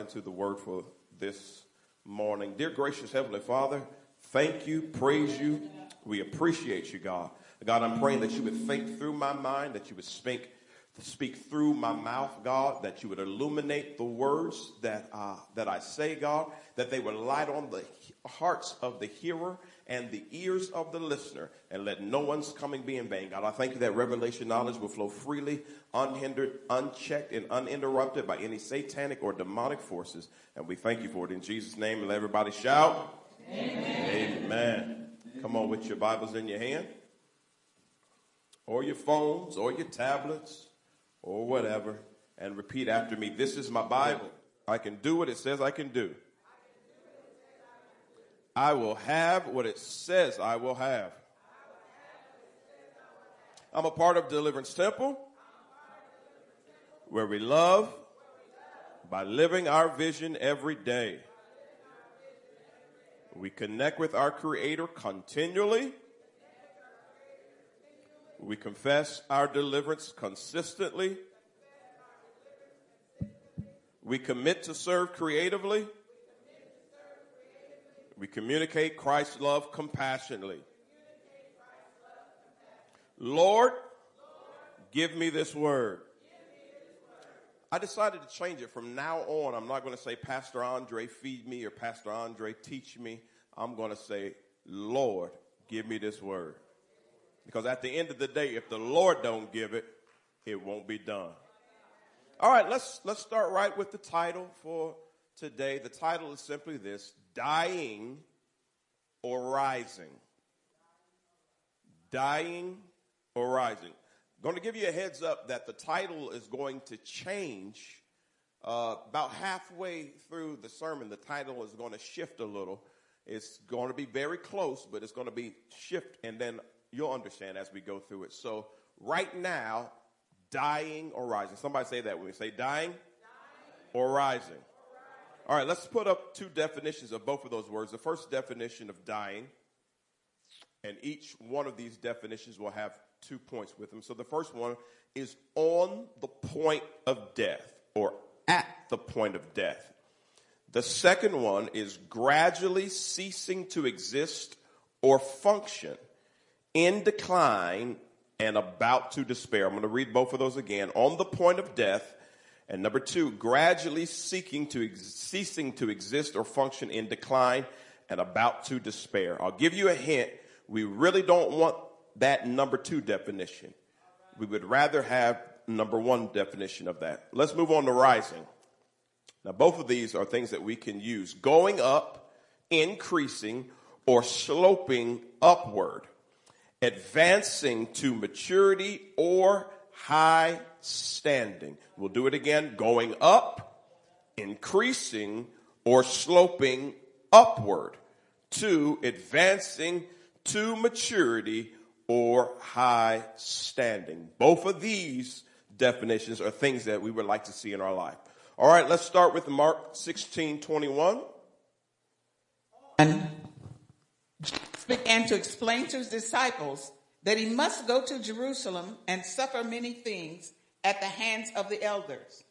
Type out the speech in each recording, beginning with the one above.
into the word for this morning. Dear gracious Heavenly Father, thank you, praise you. We appreciate you, God. God, I'm praying that you would think through my mind, that you would speak speak through my mouth, God, that you would illuminate the words that, uh, that I say, God, that they would light on the hearts of the hearer and the ears of the listener, and let no one's coming be in vain. God, I thank you that revelation knowledge will flow freely, unhindered, unchecked, and uninterrupted by any satanic or demonic forces. And we thank you for it in Jesus' name. And let everybody shout, Amen. Amen. Come on with your Bibles in your hand, or your phones, or your tablets or whatever and repeat after me. This is my Bible. I can do what it says I can do. I will have what it says I will have. I'm a part of Deliverance Temple where we love by living our vision every day. We connect with our Creator continually we confess our deliverance consistently. We commit to serve creatively. We communicate Christ's love compassionately. Lord, give me this word. I decided to change it from now on. I'm not going to say, Pastor Andre, feed me, or Pastor Andre, teach me. I'm going to say, Lord, give me this word. Because at the end of the day, if the Lord don't give it, it won't be done. All right, let's, let's start right with the title for today. The title is simply this, Dying or Rising. Dying or Rising. Going to give you a heads up that the title is going to change uh, about halfway through the sermon. The title is going to shift a little. It's going to be very close, but it's going to be shift, and then you'll understand as we go through it. So right now, dying or rising. Somebody say that when we say dying, dying. Or, rising. or rising. All right, let's put up two definitions of both of those words. The first definition of dying, and each one of these definitions will have two points with them. So the first one is on the point of death or at the point of death. The second one is gradually ceasing to exist or function in decline and about to despair. I'm going to read both of those again. On the point of death. And number two, gradually seeking to, ex- ceasing to exist or function in decline and about to despair. I'll give you a hint. We really don't want that number two definition. We would rather have number one definition of that. Let's move on to rising. Now, both of these are things that we can use. Going up, increasing, or sloping upward advancing to maturity or high standing. We'll do it again. Going up, increasing, or sloping upward to advancing to maturity or high standing. Both of these definitions are things that we would like to see in our life. All right, let's start with Mark 16 21. And began to explain to his disciples that he must go to Jerusalem and suffer many things at the hands of the elders,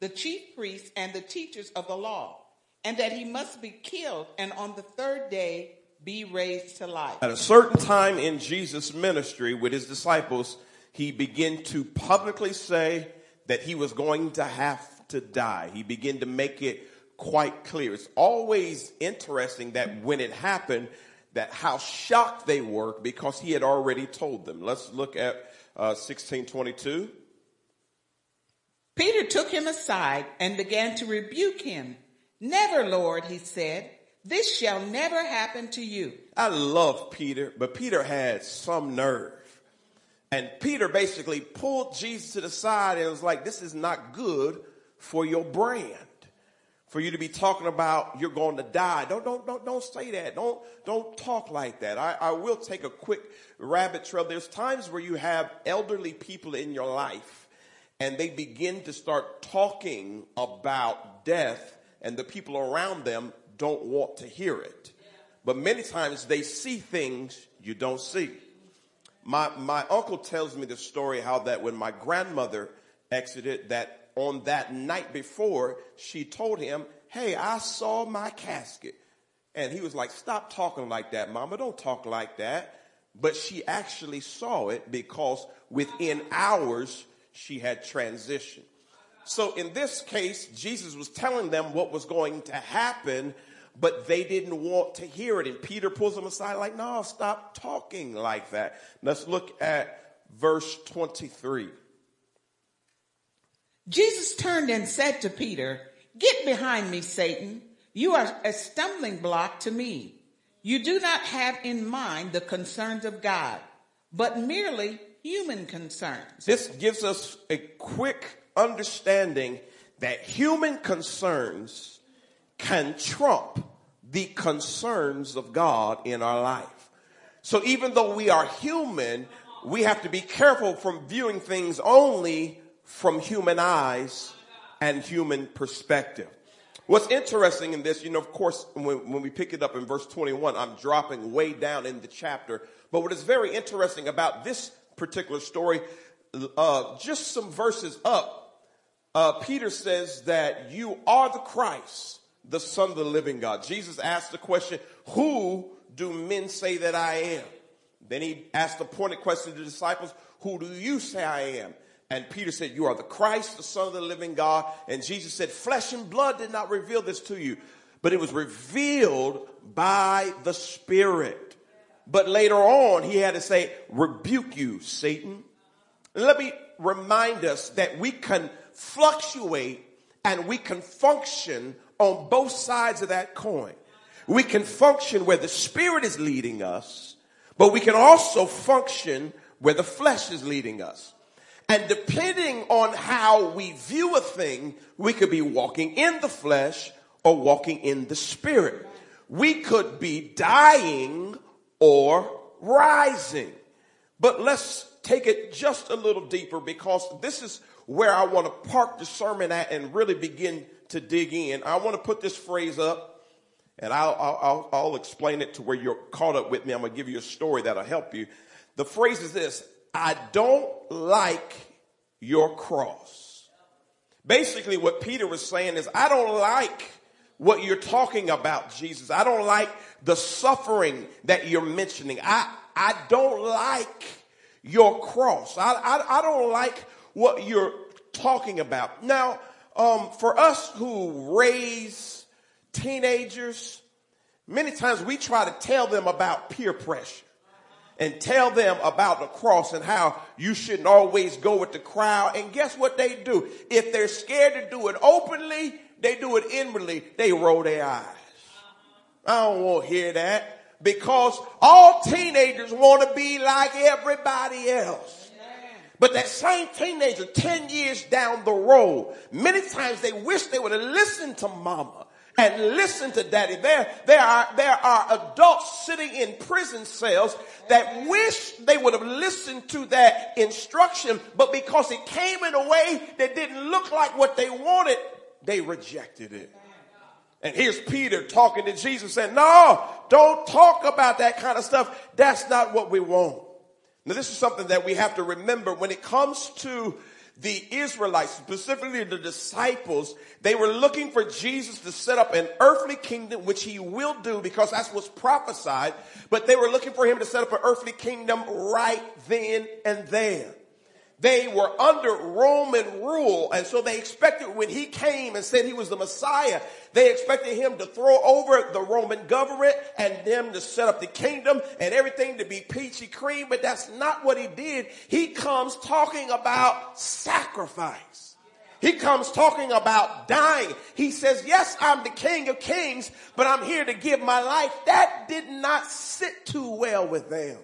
the chief priests, and the teachers of the law, and that he must be killed and on the third day be raised to life. At a certain time in Jesus' ministry with his disciples, he began to publicly say that he was going to have to die. He began to make it quite clear. It's always interesting that when it happened, that how shocked they were because he had already told them. Let's look at uh, 1622. Peter took him aside and began to rebuke him. Never, Lord, he said, this shall never happen to you. I love Peter, but Peter had some nerve. And Peter basically pulled Jesus to the side and was like, this is not good for your brand for you to be talking about you're going to die. Don't, don't, don't, don't say that. Don't, don't talk like that. I, I will take a quick rabbit trail. There's times where you have elderly people in your life and they begin to start talking about death and the people around them don't want to hear it. But many times they see things you don't see. My, my uncle tells me the story how that when my grandmother exited that on that night before, she told him, Hey, I saw my casket. And he was like, Stop talking like that, mama. Don't talk like that. But she actually saw it because within hours she had transitioned. So in this case, Jesus was telling them what was going to happen, but they didn't want to hear it. And Peter pulls them aside, like, no, stop talking like that. Let's look at verse 23. Jesus turned and said to Peter, Get behind me, Satan. You are a stumbling block to me. You do not have in mind the concerns of God, but merely human concerns. This gives us a quick understanding that human concerns can trump the concerns of God in our life. So even though we are human, we have to be careful from viewing things only from human eyes and human perspective. What's interesting in this, you know, of course, when, when we pick it up in verse 21, I'm dropping way down in the chapter. But what is very interesting about this particular story, uh, just some verses up, uh, Peter says that you are the Christ, the Son of the living God. Jesus asked the question, Who do men say that I am? Then he asked the pointed question to the disciples, Who do you say I am? And Peter said, You are the Christ, the Son of the living God. And Jesus said, Flesh and blood did not reveal this to you, but it was revealed by the Spirit. But later on, he had to say, Rebuke you, Satan. Let me remind us that we can fluctuate and we can function on both sides of that coin. We can function where the Spirit is leading us, but we can also function where the flesh is leading us. And depending on how we view a thing, we could be walking in the flesh or walking in the spirit. We could be dying or rising. But let's take it just a little deeper because this is where I want to park the sermon at and really begin to dig in. I want to put this phrase up and I'll, I'll, I'll explain it to where you're caught up with me. I'm going to give you a story that'll help you. The phrase is this I don't like your cross. Basically, what Peter was saying is, I don't like what you're talking about, Jesus. I don't like the suffering that you're mentioning. I, I don't like your cross. I, I, I don't like what you're talking about. Now, um, for us who raise teenagers, many times we try to tell them about peer pressure and tell them about the cross and how you shouldn't always go with the crowd. And guess what they do? If they're scared to do it openly, they do it inwardly. They roll their eyes. I don't want to hear that because all teenagers want to be like everybody else. But that same teenager 10 years down the road, many times they wish they would have listened to mama and listen to daddy. There, there are, there are adults sitting in prison cells that wish they would have listened to that instruction, but because it came in a way that didn't look like what they wanted, they rejected it. And here's Peter talking to Jesus saying, no, don't talk about that kind of stuff. That's not what we want. Now this is something that we have to remember when it comes to the Israelites, specifically the disciples, they were looking for Jesus to set up an earthly kingdom, which he will do because that's what's prophesied, but they were looking for him to set up an earthly kingdom right then and there. They were under Roman rule, and so they expected when he came and said he was the Messiah, they expected him to throw over the Roman government and them to set up the kingdom and everything to be peachy cream, but that's not what he did. He comes talking about sacrifice. He comes talking about dying. He says, yes, I'm the king of kings, but I'm here to give my life. That did not sit too well with them.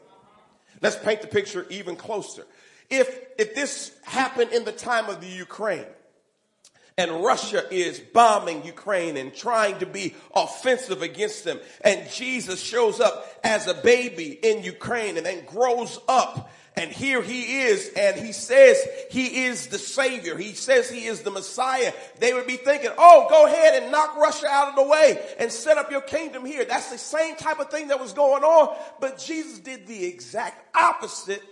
Let's paint the picture even closer if, if this happened in the time of the Ukraine, and Russia is bombing Ukraine and trying to be offensive against them. And Jesus shows up as a baby in Ukraine and then grows up. And here he is and he says he is the savior. He says he is the Messiah. They would be thinking, oh, go ahead and knock Russia out of the way and set up your kingdom here. That's the same type of thing that was going on. But Jesus did the exact opposite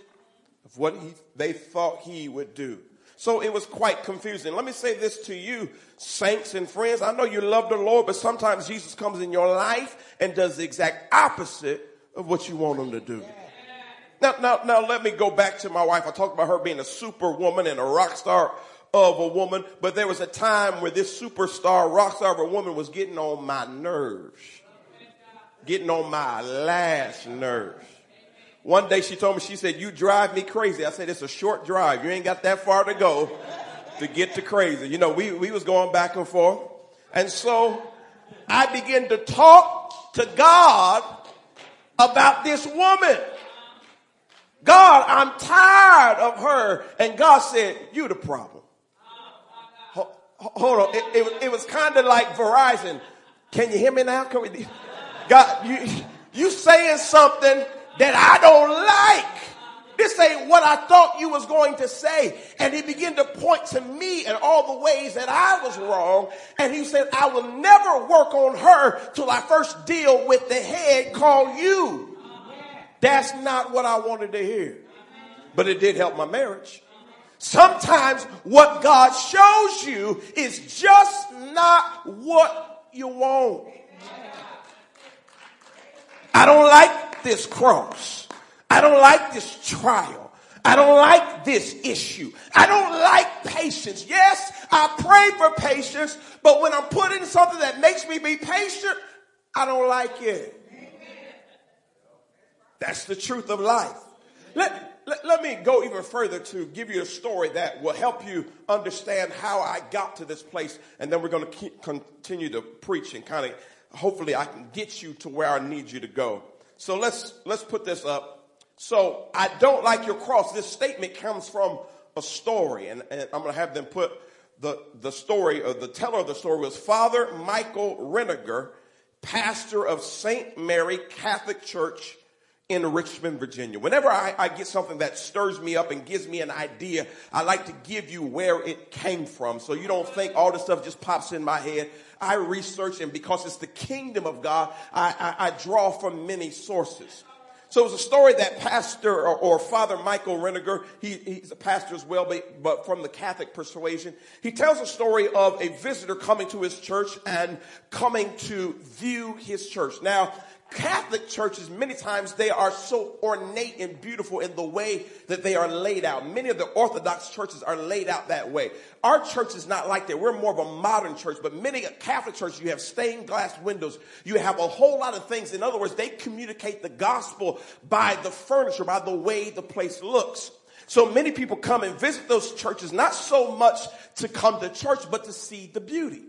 of what he, they thought he would do. So it was quite confusing. Let me say this to you, saints and friends. I know you love the Lord, but sometimes Jesus comes in your life and does the exact opposite of what you want him to do. Now, now, now let me go back to my wife. I talked about her being a superwoman and a rock star of a woman, but there was a time where this superstar, rock star of a woman was getting on my nerves. Getting on my last nerves. One day she told me, she said, you drive me crazy. I said, it's a short drive. You ain't got that far to go to get to crazy. You know, we, we was going back and forth. And so I began to talk to God about this woman. God, I'm tired of her. And God said, you the problem. Hold on. It, it, it was kind of like Verizon. Can you hear me now? Can we, God, you, you saying something that I don't like. This ain't what I thought you was going to say. And he began to point to me and all the ways that I was wrong. And he said, I will never work on her till I first deal with the head called you. That's not what I wanted to hear. But it did help my marriage. Sometimes what God shows you is just not what you want. I don't like this cross. I don't like this trial. I don't like this issue. I don't like patience. Yes, I pray for patience, but when I'm put in something that makes me be patient, I don't like it. That's the truth of life. Let, let, let, me go even further to give you a story that will help you understand how I got to this place. And then we're going to continue to preach and kind of, hopefully I can get you to where I need you to go. So let's, let's put this up. So I don't like your cross. This statement comes from a story and, and I'm going to have them put the, the story or the teller of the story was Father Michael Renninger, pastor of St. Mary Catholic Church in Richmond, Virginia. Whenever I, I, get something that stirs me up and gives me an idea, I like to give you where it came from. So you don't think all this stuff just pops in my head. I research and because it's the kingdom of God, I, I, I draw from many sources. So it was a story that Pastor or, or Father Michael Renninger, he, he's a pastor as well, but, but from the Catholic persuasion. He tells a story of a visitor coming to his church and coming to view his church. Now, Catholic churches, many times they are so ornate and beautiful in the way that they are laid out. Many of the Orthodox churches are laid out that way. Our church is not like that. We're more of a modern church, but many Catholic churches, you have stained glass windows. You have a whole lot of things. In other words, they communicate the gospel by the furniture, by the way the place looks. So many people come and visit those churches, not so much to come to church, but to see the beauty.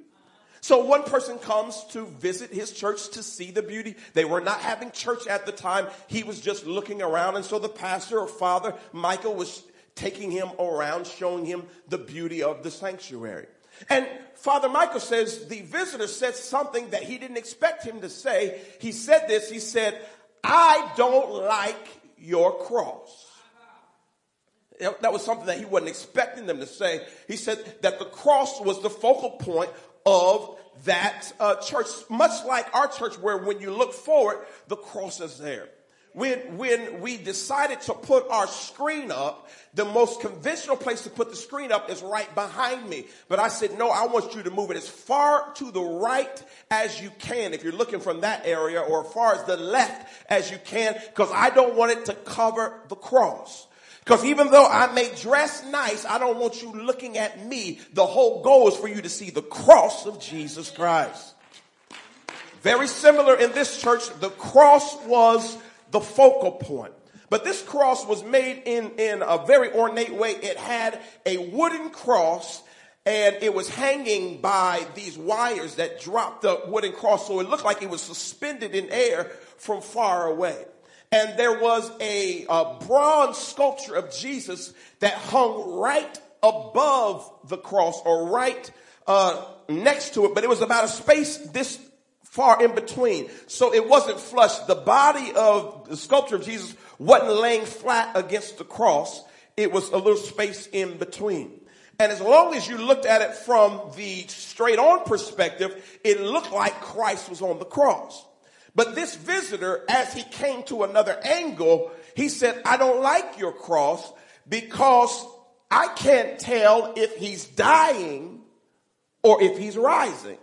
So one person comes to visit his church to see the beauty. They were not having church at the time. He was just looking around. And so the pastor or father, Michael, was taking him around, showing him the beauty of the sanctuary. And Father Michael says the visitor said something that he didn't expect him to say. He said this, he said, I don't like your cross. That was something that he wasn't expecting them to say. He said that the cross was the focal point of that uh, church, much like our church, where when you look forward, the cross is there. When, when we decided to put our screen up, the most conventional place to put the screen up is right behind me. But I said, no, I want you to move it as far to the right as you can if you're looking from that area or as far as the left as you can because I don't want it to cover the cross. Because even though I may dress nice, I don't want you looking at me. The whole goal is for you to see the cross of Jesus Christ. Very similar in this church, the cross was the focal point. But this cross was made in, in a very ornate way. It had a wooden cross and it was hanging by these wires that dropped the wooden cross. So it looked like it was suspended in air from far away and there was a, a bronze sculpture of Jesus that hung right above the cross or right uh, next to it, but it was about a space this far in between. So it wasn't flush. The body of the sculpture of Jesus wasn't laying flat against the cross. It was a little space in between. And as long as you looked at it from the straight on perspective, it looked like Christ was on the cross. But this visitor, as he came to another angle, he said, I don't like your cross because I can't tell if he's dying or if he's rising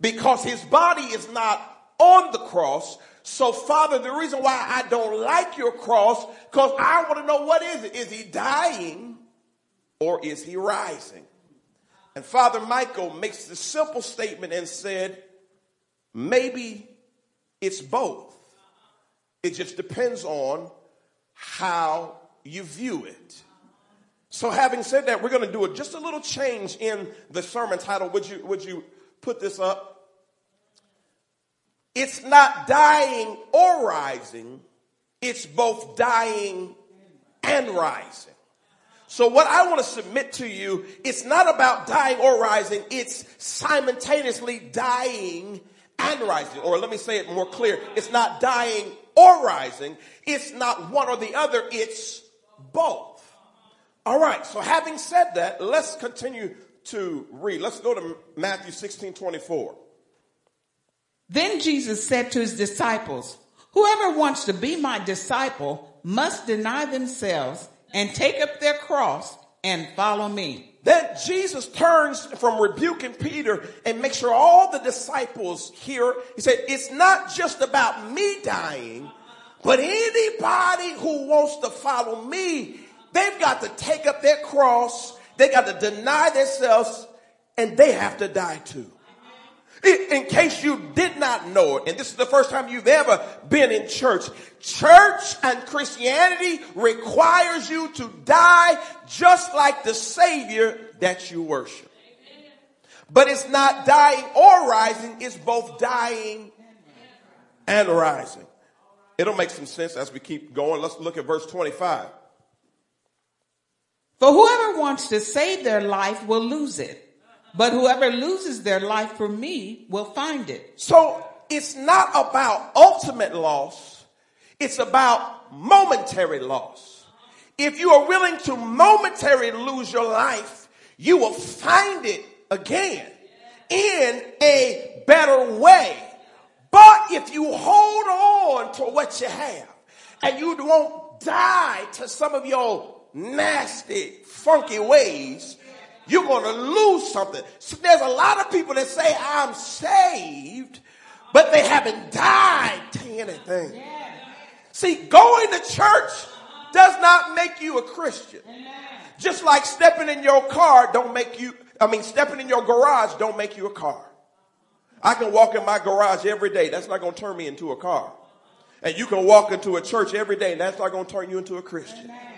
because his body is not on the cross. So Father, the reason why I don't like your cross, because I want to know what is it? Is he dying or is he rising? And Father Michael makes the simple statement and said, maybe it's both. It just depends on how you view it. So having said that, we're going to do a, just a little change in the sermon title. Would you, would you put this up? It's not dying or rising. It's both dying and rising. So what I want to submit to you, it's not about dying or rising. It's simultaneously dying and rising. Or let me say it more clear. It's not dying or rising. It's not one or the other. It's both. All right. So having said that, let's continue to read. Let's go to Matthew 16, 24. Then Jesus said to his disciples, whoever wants to be my disciple must deny themselves and take up their cross and follow me. Then Jesus turns from rebuking Peter and makes sure all the disciples hear. He said, it's not just about me dying, but anybody who wants to follow me, they've got to take up their cross. They got to deny themselves and they have to die too. In case you did not know it, and this is the first time you've ever been in church, church and Christianity requires you to die just like the Savior that you worship. But it's not dying or rising, it's both dying and rising. It'll make some sense as we keep going. Let's look at verse 25. For whoever wants to save their life will lose it. But whoever loses their life for me will find it. So it's not about ultimate loss. It's about momentary loss. If you are willing to momentarily lose your life, you will find it again in a better way. But if you hold on to what you have and you won't die to some of your nasty, funky ways, you're going to lose something. So there's a lot of people that say, I'm saved, but they haven't died to anything. See, going to church does not make you a Christian. Just like stepping in your car don't make you, I mean, stepping in your garage don't make you a car. I can walk in my garage every day. That's not going to turn me into a car. And you can walk into a church every day and that's not going to turn you into a Christian. Amen.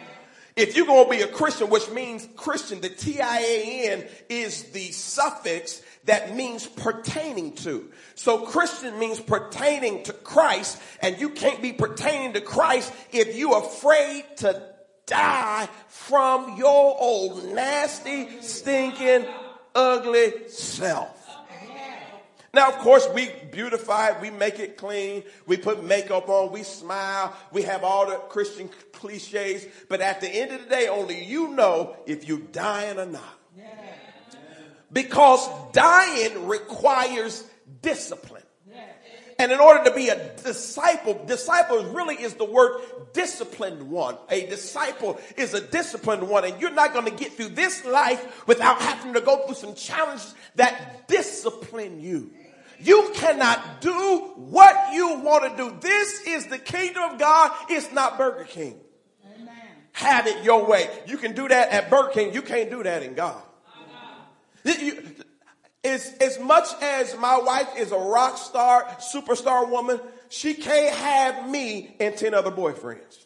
If you're going to be a Christian, which means Christian, the T-I-A-N is the suffix that means pertaining to. So Christian means pertaining to Christ, and you can't be pertaining to Christ if you're afraid to die from your old nasty, stinking, ugly self. Now, of course, we beautify it, we make it clean, we put makeup on, we smile, we have all the Christian cliches, but at the end of the day, only you know if you're dying or not. Because dying requires discipline. And in order to be a disciple, disciple really is the word disciplined one. A disciple is a disciplined one. And you're not going to get through this life without having to go through some challenges that discipline you. You cannot do what you want to do. This is the kingdom of God. It's not Burger King. Have it your way. You can do that at Burger King. You can't do that in God. As, as much as my wife is a rock star, superstar woman, she can't have me and 10 other boyfriends.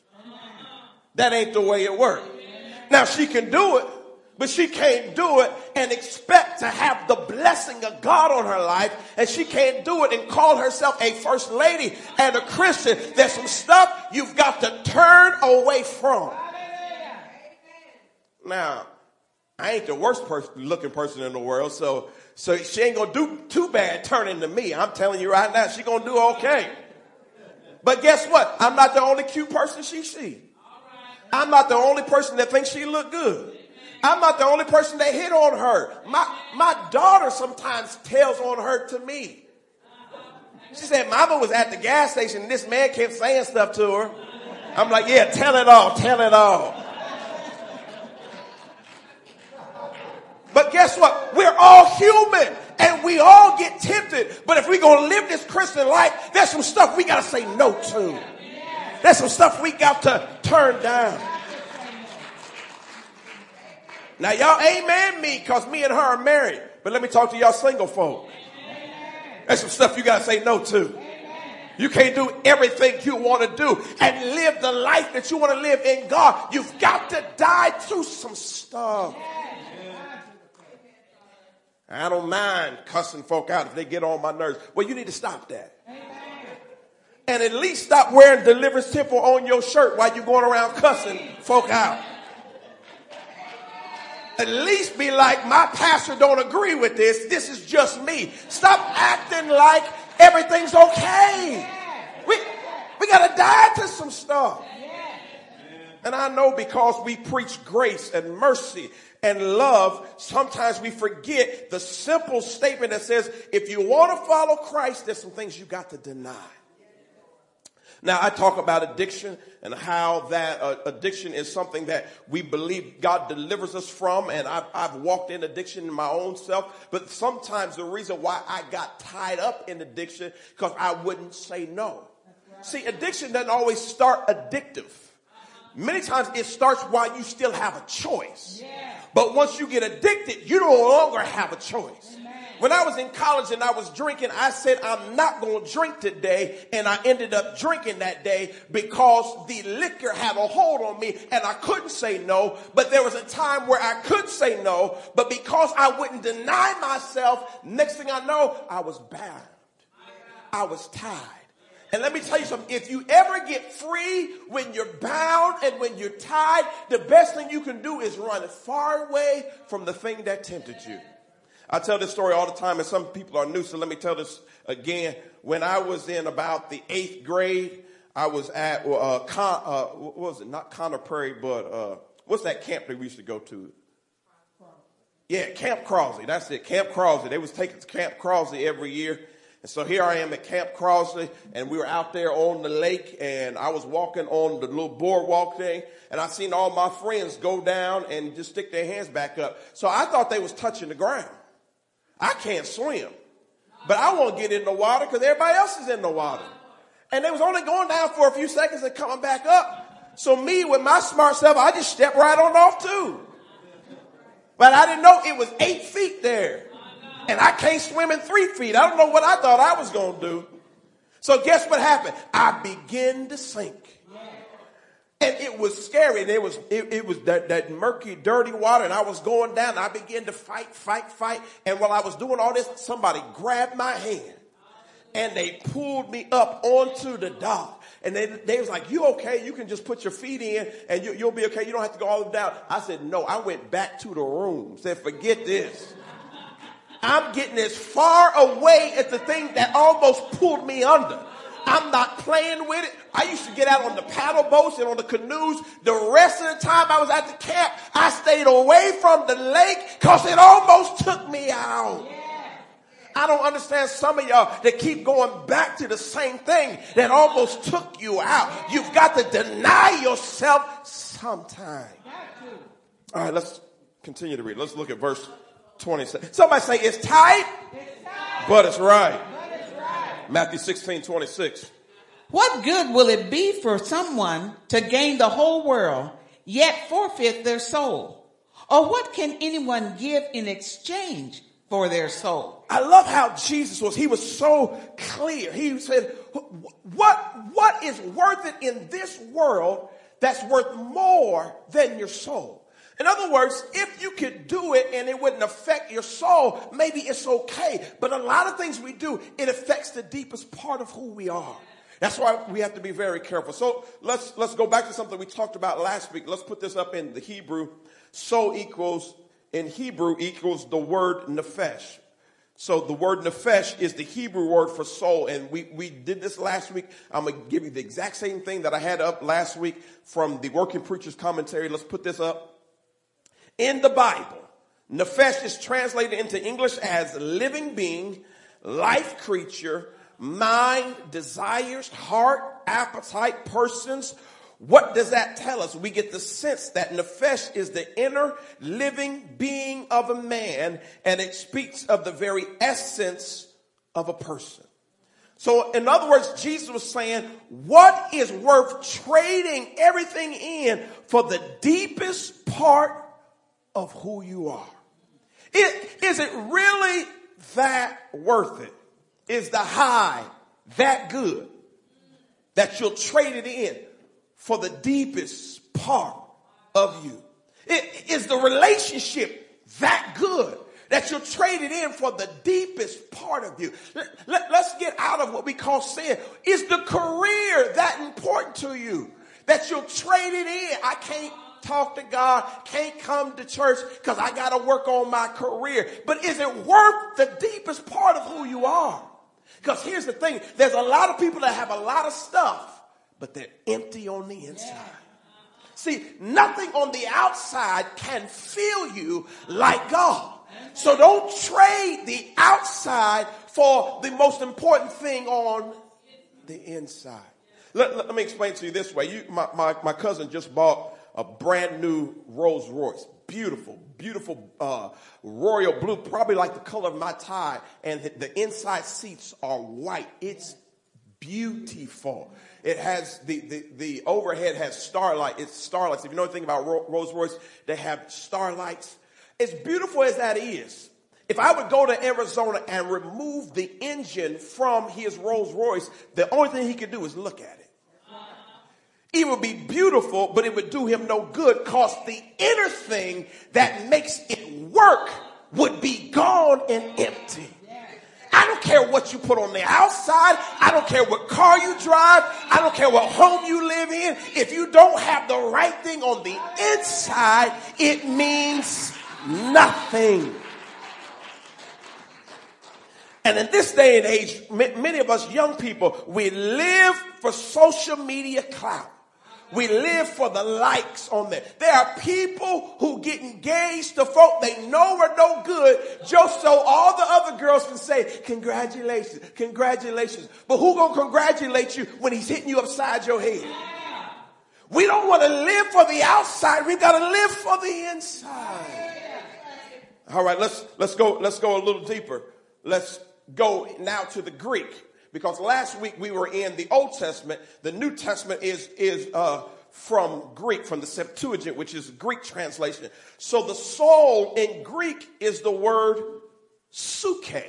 That ain't the way it works. Now she can do it, but she can't do it and expect to have the blessing of God on her life. And she can't do it and call herself a first lady and a Christian. There's some stuff you've got to turn away from. Now, I ain't the worst person, looking person in the world, so so she ain't gonna do too bad turning to me. I'm telling you right now, she gonna do okay. But guess what? I'm not the only cute person she see. I'm not the only person that thinks she look good. I'm not the only person that hit on her. My, my daughter sometimes tells on her to me. She said, Mama was at the gas station and this man kept saying stuff to her. I'm like, yeah, tell it all, tell it all. But guess what? We're all human and we all get tempted. But if we're going to live this Christian life, there's some stuff we got to say no to. There's some stuff we got to turn down. Now y'all amen me because me and her are married. But let me talk to y'all single folk. There's some stuff you got to say no to. You can't do everything you want to do and live the life that you want to live in God. You've got to die to some stuff. I don't mind cussing folk out if they get on my nerves. Well, you need to stop that. And at least stop wearing Deliverance Temple on your shirt while you're going around cussing folk out. At least be like, my pastor don't agree with this. This is just me. Stop acting like everything's okay. We, we gotta die to some stuff. And I know because we preach grace and mercy and love, sometimes we forget the simple statement that says, if you want to follow Christ, there's some things you got to deny. Now I talk about addiction and how that uh, addiction is something that we believe God delivers us from. And I've, I've walked in addiction in my own self. But sometimes the reason why I got tied up in addiction because I wouldn't say no. See, addiction doesn't always start addictive. Many times it starts while you still have a choice. But once you get addicted, you no longer have a choice. When I was in college and I was drinking, I said, I'm not going to drink today. And I ended up drinking that day because the liquor had a hold on me and I couldn't say no. But there was a time where I could say no. But because I wouldn't deny myself, next thing I know, I was bound. I was tied. And let me tell you something. If you ever get free when you're bound and when you're tied, the best thing you can do is run far away from the thing that tempted you. I tell this story all the time and some people are new, so let me tell this again. When I was in about the eighth grade, I was at, uh, Con, uh, what was it? Not Conner Prairie, but, uh, what's that camp that we used to go to? Yeah, Camp Crosley. That's it. Camp Crosley. They was taking Camp Crosley every year. And so here I am at Camp Crosley and we were out there on the lake and I was walking on the little boardwalk thing and I seen all my friends go down and just stick their hands back up. So I thought they was touching the ground. I can't swim, but I want to get in the water because everybody else is in the water. And they was only going down for a few seconds and coming back up. So me with my smart self, I just stepped right on off too. But I didn't know it was eight feet there and I can't swim in three feet. I don't know what I thought I was going to do. So guess what happened? I began to sink. And it was scary. And it was, it, it was that, that murky, dirty water. And I was going down. I began to fight, fight, fight. And while I was doing all this, somebody grabbed my hand and they pulled me up onto the dock. And they, they was like, you okay? You can just put your feet in and you, you'll be okay. You don't have to go all the way down. I said, no, I went back to the room. Said, forget this. I'm getting as far away as the thing that almost pulled me under. I'm not playing with it. I used to get out on the paddle boats and on the canoes. The rest of the time I was at the camp, I stayed away from the lake because it almost took me out. I don't understand some of y'all that keep going back to the same thing that almost took you out. You've got to deny yourself sometime. All right, let's continue to read. Let's look at verse 27. Somebody say it's tight, it's tight. But, it's right. but it's right. Matthew 16, 26. What good will it be for someone to gain the whole world, yet forfeit their soul? Or what can anyone give in exchange for their soul? I love how Jesus was. He was so clear. He said, what, what is worth it in this world that's worth more than your soul? In other words, if you could do it and it wouldn't affect your soul, maybe it's okay. But a lot of things we do, it affects the deepest part of who we are. That's why we have to be very careful. So let's, let's go back to something we talked about last week. Let's put this up in the Hebrew. Soul equals, in Hebrew equals the word nefesh. So the word nefesh is the Hebrew word for soul. And we, we did this last week. I'm going to give you the exact same thing that I had up last week from the Working Preacher's Commentary. Let's put this up in the Bible, Nefesh is translated into English as living being, life creature, mind, desires, heart, appetite, persons, What does that tell us? We get the sense that nefesh is the inner living being of a man and it speaks of the very essence of a person. So in other words, Jesus was saying, what is worth trading everything in for the deepest part of who you are? It, is it really that worth it? Is the high that good that you'll trade it in for the deepest part of you? It, is the relationship that good that you'll trade it in for the deepest part of you? Let, us get out of what we call sin. Is the career that important to you that you'll trade it in? I can't talk to God, can't come to church because I got to work on my career. But is it worth the deepest part of who you are? Because here's the thing there's a lot of people that have a lot of stuff, but they're empty on the inside. See, nothing on the outside can fill you like God. So don't trade the outside for the most important thing on the inside. Let, let, let me explain to you this way. You, my, my, my cousin just bought a brand new Rolls Royce. Beautiful, beautiful uh, royal blue, probably like the color of my tie. And the inside seats are white. It's beautiful. It has the, the, the overhead has starlight. It's starlights. If you know anything about Rolls Royce, they have starlights. As beautiful as that is, if I would go to Arizona and remove the engine from his Rolls Royce, the only thing he could do is look at it. It would be beautiful, but it would do him no good because the inner thing that makes it work would be gone and empty. I don't care what you put on the outside. I don't care what car you drive. I don't care what home you live in. If you don't have the right thing on the inside, it means nothing. And in this day and age, many of us young people, we live for social media clout. We live for the likes on there. There are people who get engaged to folk they know are no good just so all the other girls can say, congratulations, congratulations. But who gonna congratulate you when he's hitting you upside your head? We don't want to live for the outside. We've got to live for the inside. All right, let's, let's go, let's go a little deeper. Let's go now to the Greek because last week we were in the Old Testament. The New Testament is, is, uh, from Greek, from the Septuagint, which is Greek translation. So the soul in Greek is the word psuche.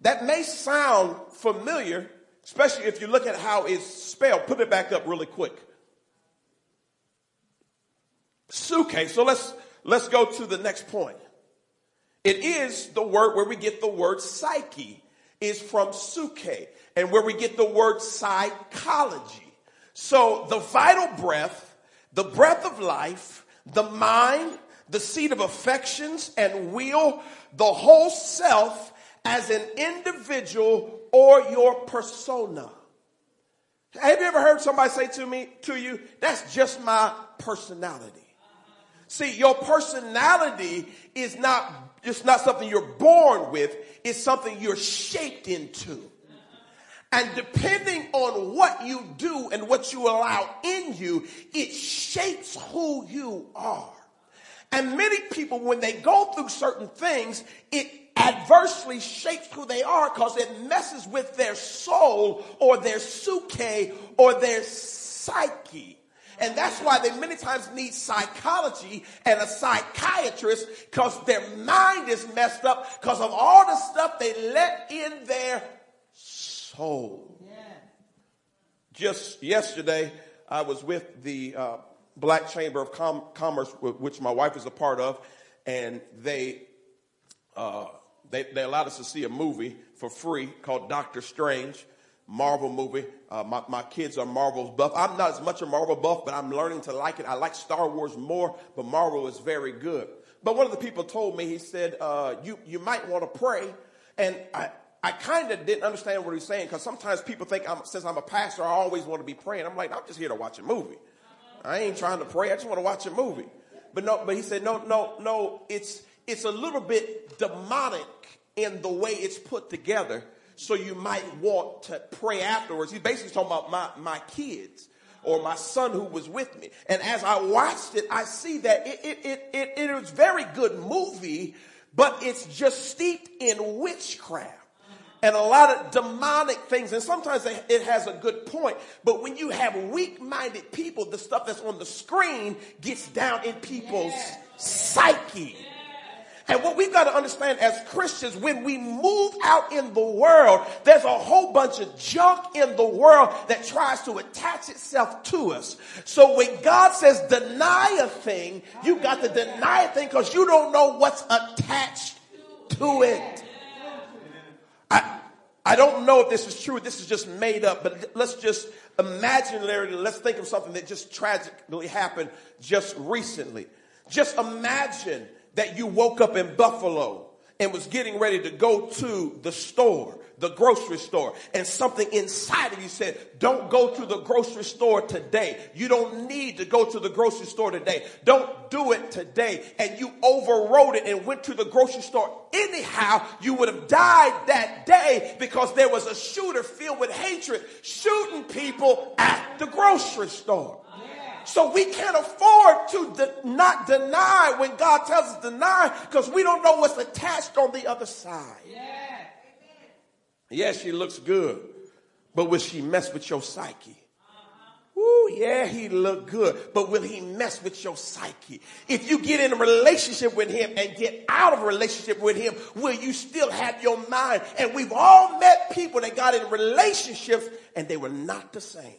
That may sound familiar, especially if you look at how it's spelled. Put it back up really quick. Psuche. So let's, let's go to the next point. It is the word where we get the word psyche is from psuche and where we get the word psychology. So the vital breath, the breath of life, the mind, the seat of affections and will, the whole self as an individual or your persona. Have you ever heard somebody say to me, to you, that's just my personality? See, your personality is not, just not something you're born with. It's something you're shaped into. And depending on what you do and what you allow in you, it shapes who you are. And many people, when they go through certain things, it adversely shapes who they are because it messes with their soul or their psuche or their psyche. And that's why they many times need psychology and a psychiatrist because their mind is messed up because of all the stuff they let in their soul. Yeah. Just yesterday, I was with the uh, Black Chamber of Com- Commerce, which my wife is a part of, and they, uh, they, they allowed us to see a movie for free called Doctor Strange. Marvel movie. Uh, my, my kids are Marvel buff. I'm not as much a Marvel buff, but I'm learning to like it. I like Star Wars more, but Marvel is very good. But one of the people told me, he said, uh, you, you might want to pray. And I, I kind of didn't understand what he's saying because sometimes people think I'm, since I'm a pastor, I always want to be praying. I'm like, I'm just here to watch a movie. I ain't trying to pray. I just want to watch a movie. But no, but he said, no, no, no, it's, it's a little bit demonic in the way it's put together so you might want to pray afterwards. He's basically talking about my, my kids. or my son who was with me. And as I watched it, I see that it, it, it, it, it was very good movie, but it's just steeped in witchcraft and a lot of demonic things. And sometimes it has a good point. But when you have weak minded people, the stuff that's on the screen gets down in people's yeah. psyche. And what we've got to understand as Christians, when we move out in the world, there's a whole bunch of junk in the world that tries to attach itself to us. So when God says deny a thing, you got to deny a thing because you don't know what's attached to it. I, I don't know if this is true. This is just made up, but let's just imaginarily, let's think of something that just tragically happened just recently. Just imagine that you woke up in Buffalo and was getting ready to go to the store, the grocery store, and something inside of you said, don't go to the grocery store today. You don't need to go to the grocery store today. Don't do it today. And you overrode it and went to the grocery store anyhow. You would have died that day because there was a shooter filled with hatred shooting people at the grocery store. So we can't afford to de- not deny when God tells us deny because we don't know what's attached on the other side. Yeah. Yes, she looks good, but will she mess with your psyche? Ooh, yeah, he look good, but will he mess with your psyche? If you get in a relationship with him and get out of a relationship with him, will you still have your mind? And we've all met people that got in relationships and they were not the same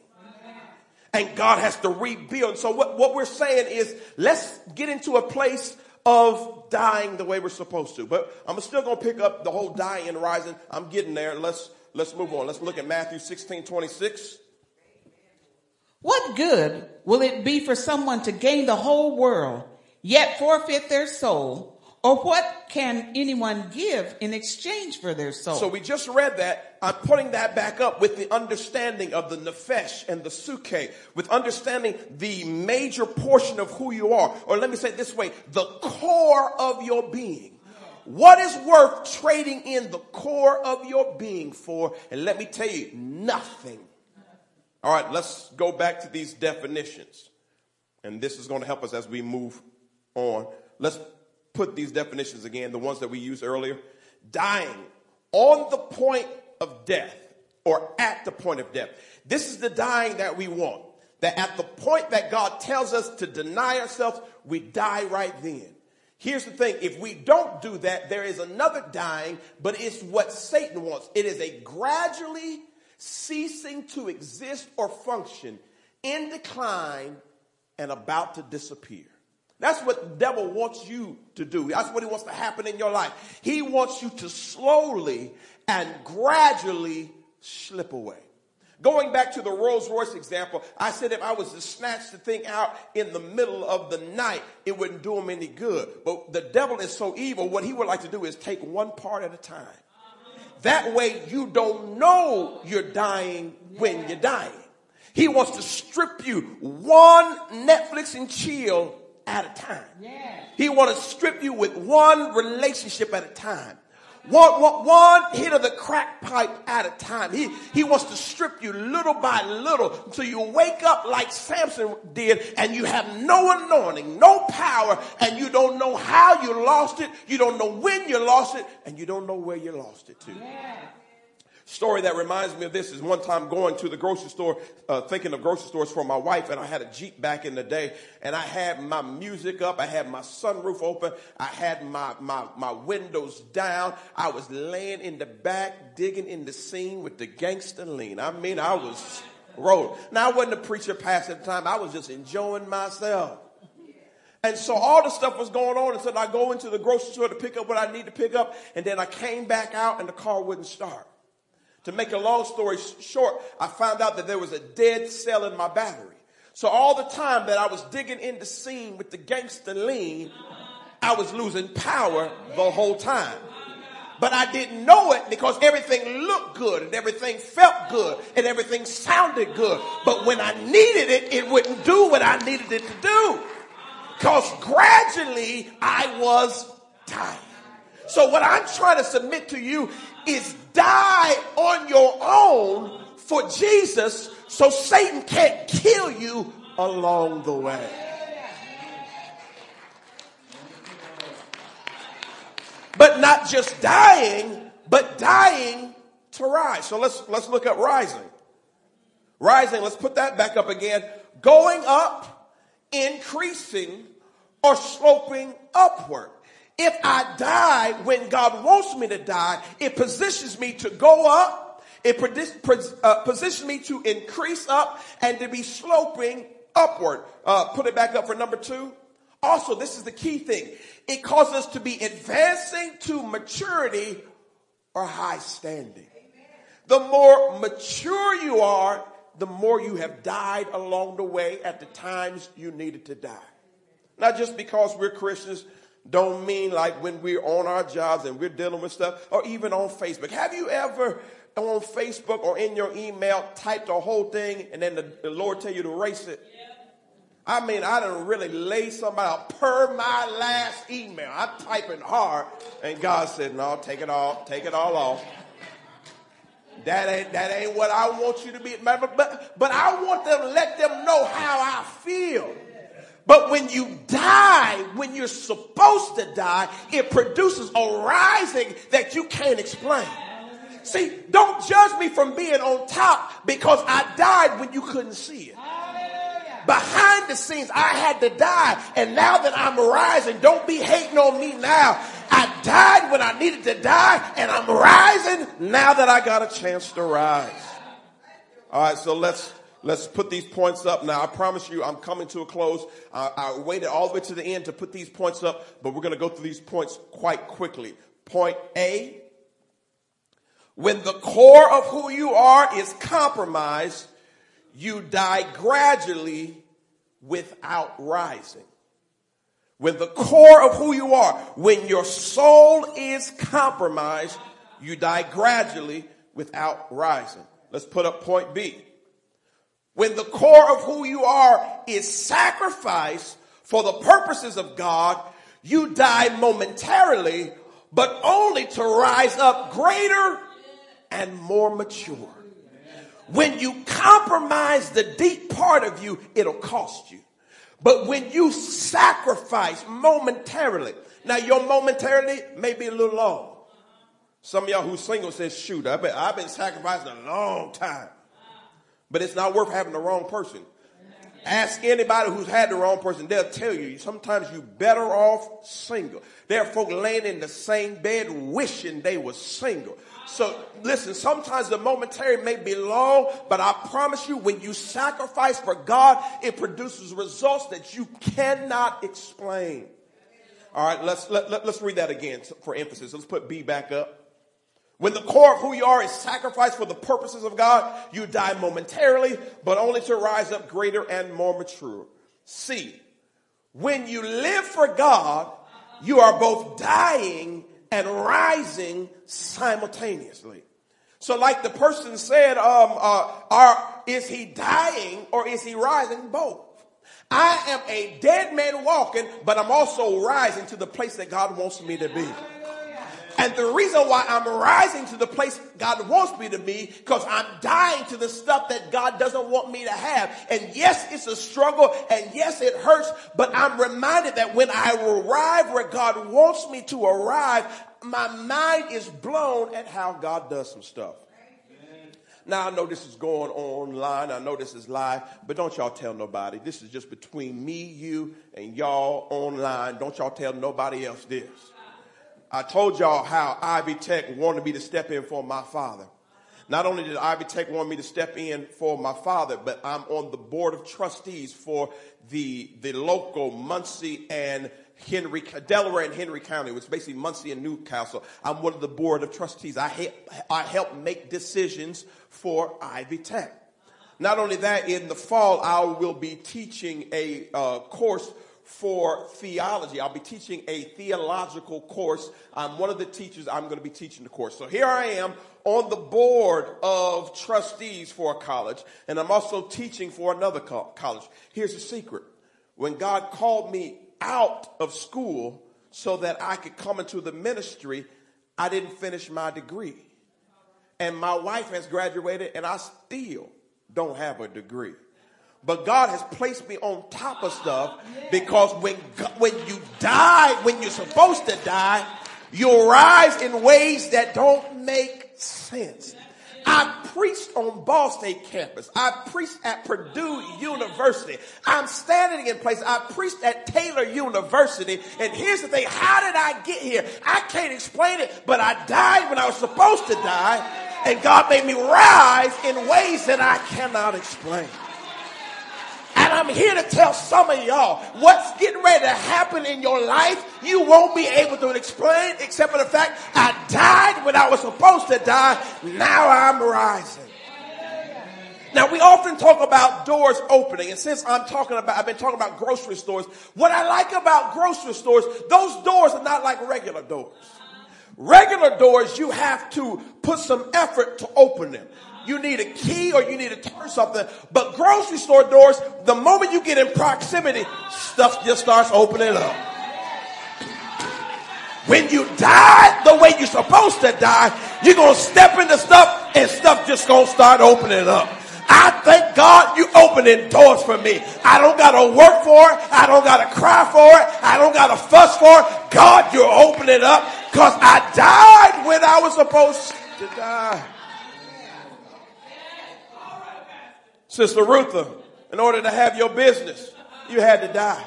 and God has to rebuild. So what, what we're saying is let's get into a place of dying the way we're supposed to. But I'm still going to pick up the whole dying and rising. I'm getting there. Let's, let's move on. Let's look at Matthew 16, 26. What good will it be for someone to gain the whole world, yet forfeit their soul? Or what can anyone give in exchange for their soul? So we just read that. I'm putting that back up with the understanding of the nefesh and the psuche, with understanding the major portion of who you are. Or let me say it this way, the core of your being. What is worth trading in the core of your being for? And let me tell you, nothing. All right, let's go back to these definitions. And this is going to help us as we move on. Let's put these definitions again, the ones that we used earlier. Dying on the point of death or at the point of death. This is the dying that we want. That at the point that God tells us to deny ourselves, we die right then. Here's the thing. If we don't do that, there is another dying, but it's what Satan wants. It is a gradually ceasing to exist or function in decline and about to disappear. That's what the devil wants you to do. That's what he wants to happen in your life. He wants you to slowly and gradually slip away. Going back to the Rolls Royce example, I said if I was to snatch the thing out in the middle of the night, it wouldn't do him any good. But the devil is so evil, what he would like to do is take one part at a time. That way you don't know you're dying when you're dying. He wants to strip you one Netflix and chill at a time. Yeah. He want to strip you with one relationship at a time. One, one, one hit of the crack pipe at a time. He, he wants to strip you little by little until you wake up like Samson did and you have no anointing, no power, and you don't know how you lost it. You don't know when you lost it and you don't know where you lost it to. Yeah story that reminds me of this is one time going to the grocery store, uh, thinking of grocery stores for my wife, and I had a Jeep back in the day, and I had my music up, I had my sunroof open, I had my, my, my windows down, I was laying in the back, digging in the scene with the gangster lean. I mean, I was rolling. Now, I wasn't a preacher pastor at the time, I was just enjoying myself. And so all the stuff was going on, and so I go into the grocery store to pick up what I need to pick up, and then I came back out, and the car wouldn't start. To make a long story short, I found out that there was a dead cell in my battery. So all the time that I was digging in the scene with the gangster lean, I was losing power the whole time. But I didn't know it because everything looked good and everything felt good and everything sounded good. But when I needed it, it wouldn't do what I needed it to do. Because gradually I was dying. So what I'm trying to submit to you is die on your own for Jesus so Satan can't kill you along the way. But not just dying, but dying to rise. So let's, let's look at rising. Rising, let's put that back up again. Going up, increasing, or sloping upward. If I die when God wants me to die, it positions me to go up. It uh, positions me to increase up and to be sloping upward. Uh, put it back up for number two. Also, this is the key thing. It causes us to be advancing to maturity or high standing. The more mature you are, the more you have died along the way at the times you needed to die. Not just because we're Christians, don't mean like when we're on our jobs and we're dealing with stuff, or even on Facebook. Have you ever on Facebook or in your email typed the whole thing and then the, the Lord tell you to erase it? I mean, I didn't really lay somebody out per my last email. I typing hard, and God said, "No, take it all, take it all off." That ain't that ain't what I want you to be. But but I want them to let them know how I feel. But when you die, when you're supposed to die, it produces a rising that you can't explain. See, don't judge me from being on top because I died when you couldn't see it. Behind the scenes, I had to die. And now that I'm rising, don't be hating on me now. I died when I needed to die, and I'm rising now that I got a chance to rise. All right, so let's let's put these points up. Now, I promise you, I'm coming to a close. Uh, I waited all the way to the end to put these points up, but we're going to go through these points quite quickly. Point A. When the core of who you are is compromised, you die gradually without rising. When the core of who you are, when your soul is compromised, you die gradually without rising. Let's put up point B. When the core of who you are is sacrificed for the purposes of God, you die momentarily, but only to rise up greater and more mature. When you compromise the deep part of you, it'll cost you. But when you sacrifice momentarily, now your momentarily may be a little long. Some of y'all who's single says, shoot, I've been, I've been sacrificing a long time. But it's not worth having the wrong person. Ask anybody who's had the wrong person. They'll tell you sometimes you're better off single. There are folk laying in the same bed wishing they were single. So listen, sometimes the momentary may be long, but I promise you when you sacrifice for God, it produces results that you cannot explain. All right, let's, let, let, let's read that again for emphasis. Let's put B back up. When the core of who you are is sacrificed for the purposes of God, you die momentarily, but only to rise up greater and more mature. C. When you live for God, you are both dying and rising simultaneously. So like the person said, um, uh, are, is he dying or is he rising? Both. I am a dead man walking, but I'm also rising to the place that God wants me to be. And the reason why I'm rising to the place God wants me to be, because I'm dying to the stuff that God doesn't want me to have. And yes, it's a struggle, and yes, it hurts, but I'm reminded that when I arrive where God wants me to arrive, my mind is blown at how God does some stuff. Now I know this is going online. I know this is live, but don't y'all tell nobody. This is just between me, you, and y'all online. Don't y'all tell nobody else this. I told y'all how Ivy Tech wanted me to step in for my father. Not only did Ivy Tech want me to step in for my father, but I'm on the board of trustees for the, the local Muncie and Henry, Delaware and Henry County, which is basically Muncie and New Castle. I'm one of the board of trustees. I help, I help make decisions for Ivy Tech. Not only that, in the fall, I will be teaching a uh, course for theology. I'll be teaching a theological course. I'm one of the teachers. I'm going to be teaching the course. So here I am on the board of trustees for a college, and I'm also teaching for another college. Here's the secret. When God called me out of school so that I could come into the ministry, I didn't finish my degree. and my wife has graduated and I still don't have a degree. But God has placed me on top of stuff because when, when you die, when you're supposed to die, you rise in ways that don't make sense. I preached on Ball State campus. I preached at Purdue University. I'm standing in place. I preached at Taylor University. And here's the thing. How did I get here? I can't explain it, but I died when I was supposed to die. And God made me rise in ways that I cannot explain. And I'm here to tell some of y'all what's getting ready to happen in your life, you won't be able to explain except for the fact I died when I was supposed to die. Now I'm rising. Now we often talk about doors opening, and since I'm talking about, I've been talking about grocery stores. What I like about grocery stores, those doors are not like regular doors. Regular doors, you have to put some effort to open them. You need a key or you need to turn something. But grocery store doors, the moment you get in proximity, stuff just starts opening up. When you die the way you're supposed to die, you're going to step into stuff and stuff just going to start opening up. I thank God you opening doors for me. I don't got to work for it. I don't got to cry for it. I don't got to fuss for it. God, you're opening up because I died when I was supposed to die. Sister Rutha, in order to have your business, you had to die.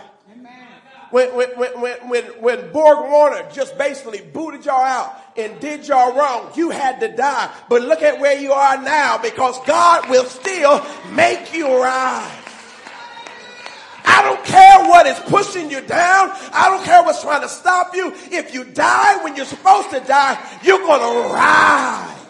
When, when, when, when, when Borg Warner just basically booted y'all out and did y'all wrong, you had to die. But look at where you are now because God will still make you rise. I don't care what is pushing you down. I don't care what's trying to stop you. If you die when you're supposed to die, you're going to rise.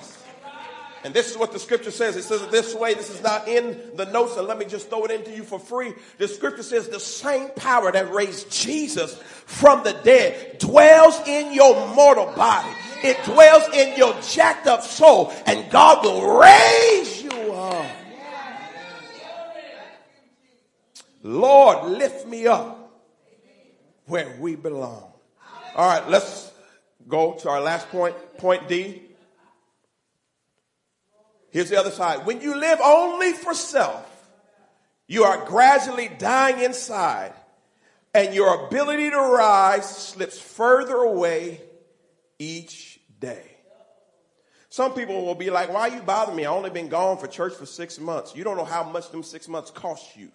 And this is what the scripture says. It says it this way. This is not in the notes, and let me just throw it into you for free. The scripture says the same power that raised Jesus from the dead dwells in your mortal body. It dwells in your jacked up soul, and God will raise you up. Lord, lift me up where we belong. All right, let's go to our last point, point D. Here's the other side. When you live only for self, you are gradually dying inside and your ability to rise slips further away each day. Some people will be like, why you bothering me? I only been gone for church for six months. You don't know how much them six months cost you.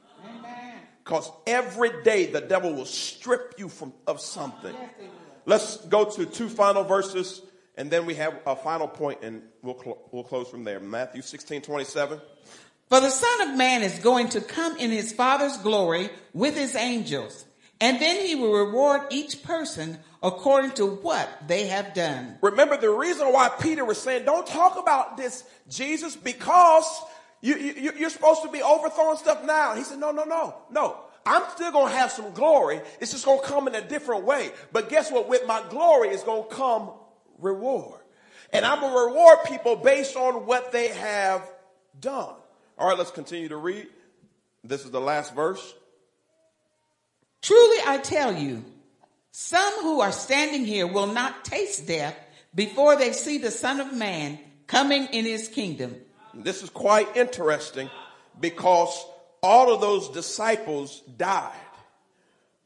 Because every day the devil will strip you from, of something. Let's go to two final verses and then we have a final point and we'll, cl- we'll close from there. Matthew 16, 27. For the Son of Man is going to come in his Father's glory with his angels, and then he will reward each person according to what they have done. Remember the reason why Peter was saying, don't talk about this, Jesus, because you, you, you're supposed to be overthrowing stuff now. He said, no, no, no, no. I'm still going to have some glory. It's just going to come in a different way. But guess what? With my glory, it's going to come reward. And I'm going to reward people based on what they have done. All right, let's continue to read. This is the last verse. Truly I tell you, some who are standing here will not taste death before they see the Son of Man coming in his kingdom. This is quite interesting because all of those disciples died.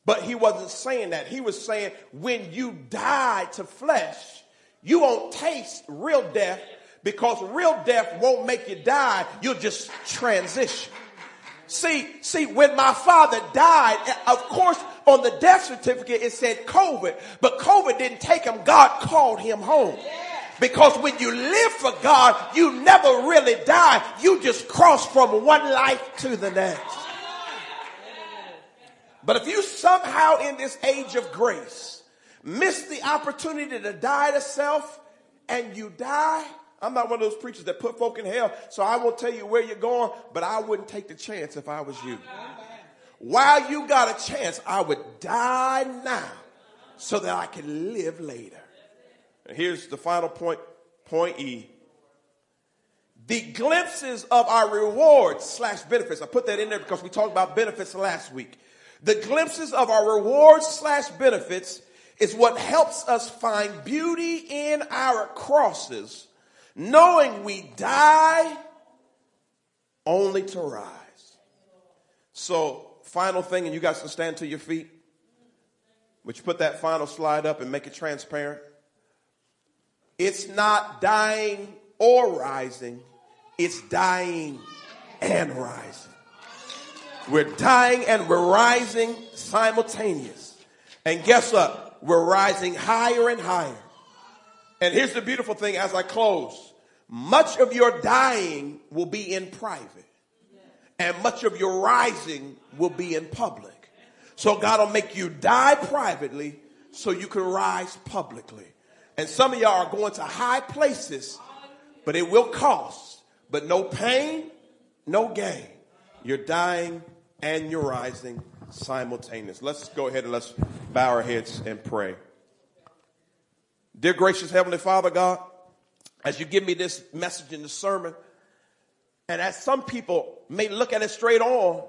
But he wasn't saying that. He was saying when you die to flesh, you won't taste real death because real death won't make you die. You'll just transition. See, see, when my father died, eh, of course, on the death certificate, it said COVID, but COVID didn't take him. God called him home. Because when you live for God, you never really die. You just cross from one life to the next. But if you somehow in this age of grace, miss the opportunity to die to self and you die. I'm not one of those preachers that put folk in hell, so I won't tell you where you're going, but I wouldn't take the chance if I was you. While you got a chance, I would die now so that I can live later. And here's the final point, point E. The glimpses of our rewards slash benefits. I put that in there because we talked about benefits last week. The glimpses of our rewards slash benefits is what helps us find beauty in our crosses knowing we die only to rise. So, final thing, and you guys can stand to your feet. Would you put that final slide up and make it transparent? It's not dying or rising, it's dying and rising. We're dying and we're rising simultaneous. And guess what? We're rising higher and higher. And here's the beautiful thing as I close. Much of your dying will be in private. And much of your rising will be in public. So God will make you die privately so you can rise publicly. And some of y'all are going to high places, but it will cost, but no pain, no gain. You're dying and you're rising simultaneous. Let's go ahead and let's bow our heads and pray. Dear gracious Heavenly Father God, as you give me this message in the sermon, and as some people may look at it straight on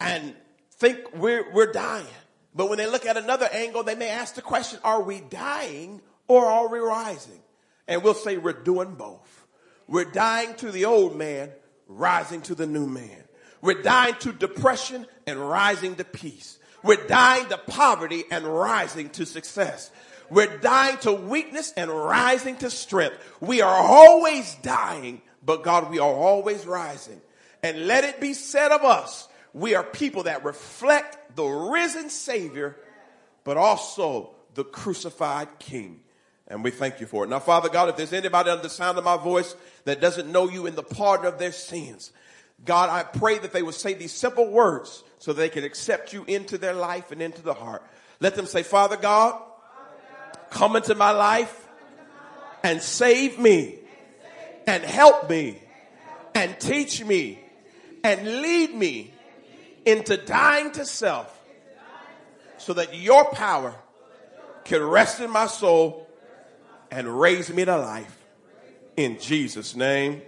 and think we're, we're dying. But when they look at another angle, they may ask the question, are we dying or are we rising? And we'll say we're doing both. We're dying to the old man, rising to the new man. We're dying to depression and rising to peace. We're dying to poverty and rising to success. We're dying to weakness and rising to strength. We are always dying, but God, we are always rising. And let it be said of us we are people that reflect the risen Savior, but also the crucified King. And we thank you for it. Now, Father God, if there's anybody under the sound of my voice that doesn't know you in the pardon of their sins, God, I pray that they will say these simple words so they can accept you into their life and into the heart. Let them say, Father God, come into my life and save me and help me and teach me and lead me into dying to self so that your power can rest in my soul and raise me to life. In Jesus' name,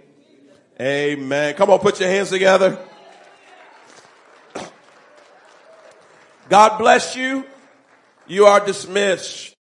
amen. Come on, put your hands together. God bless you. You are dismissed.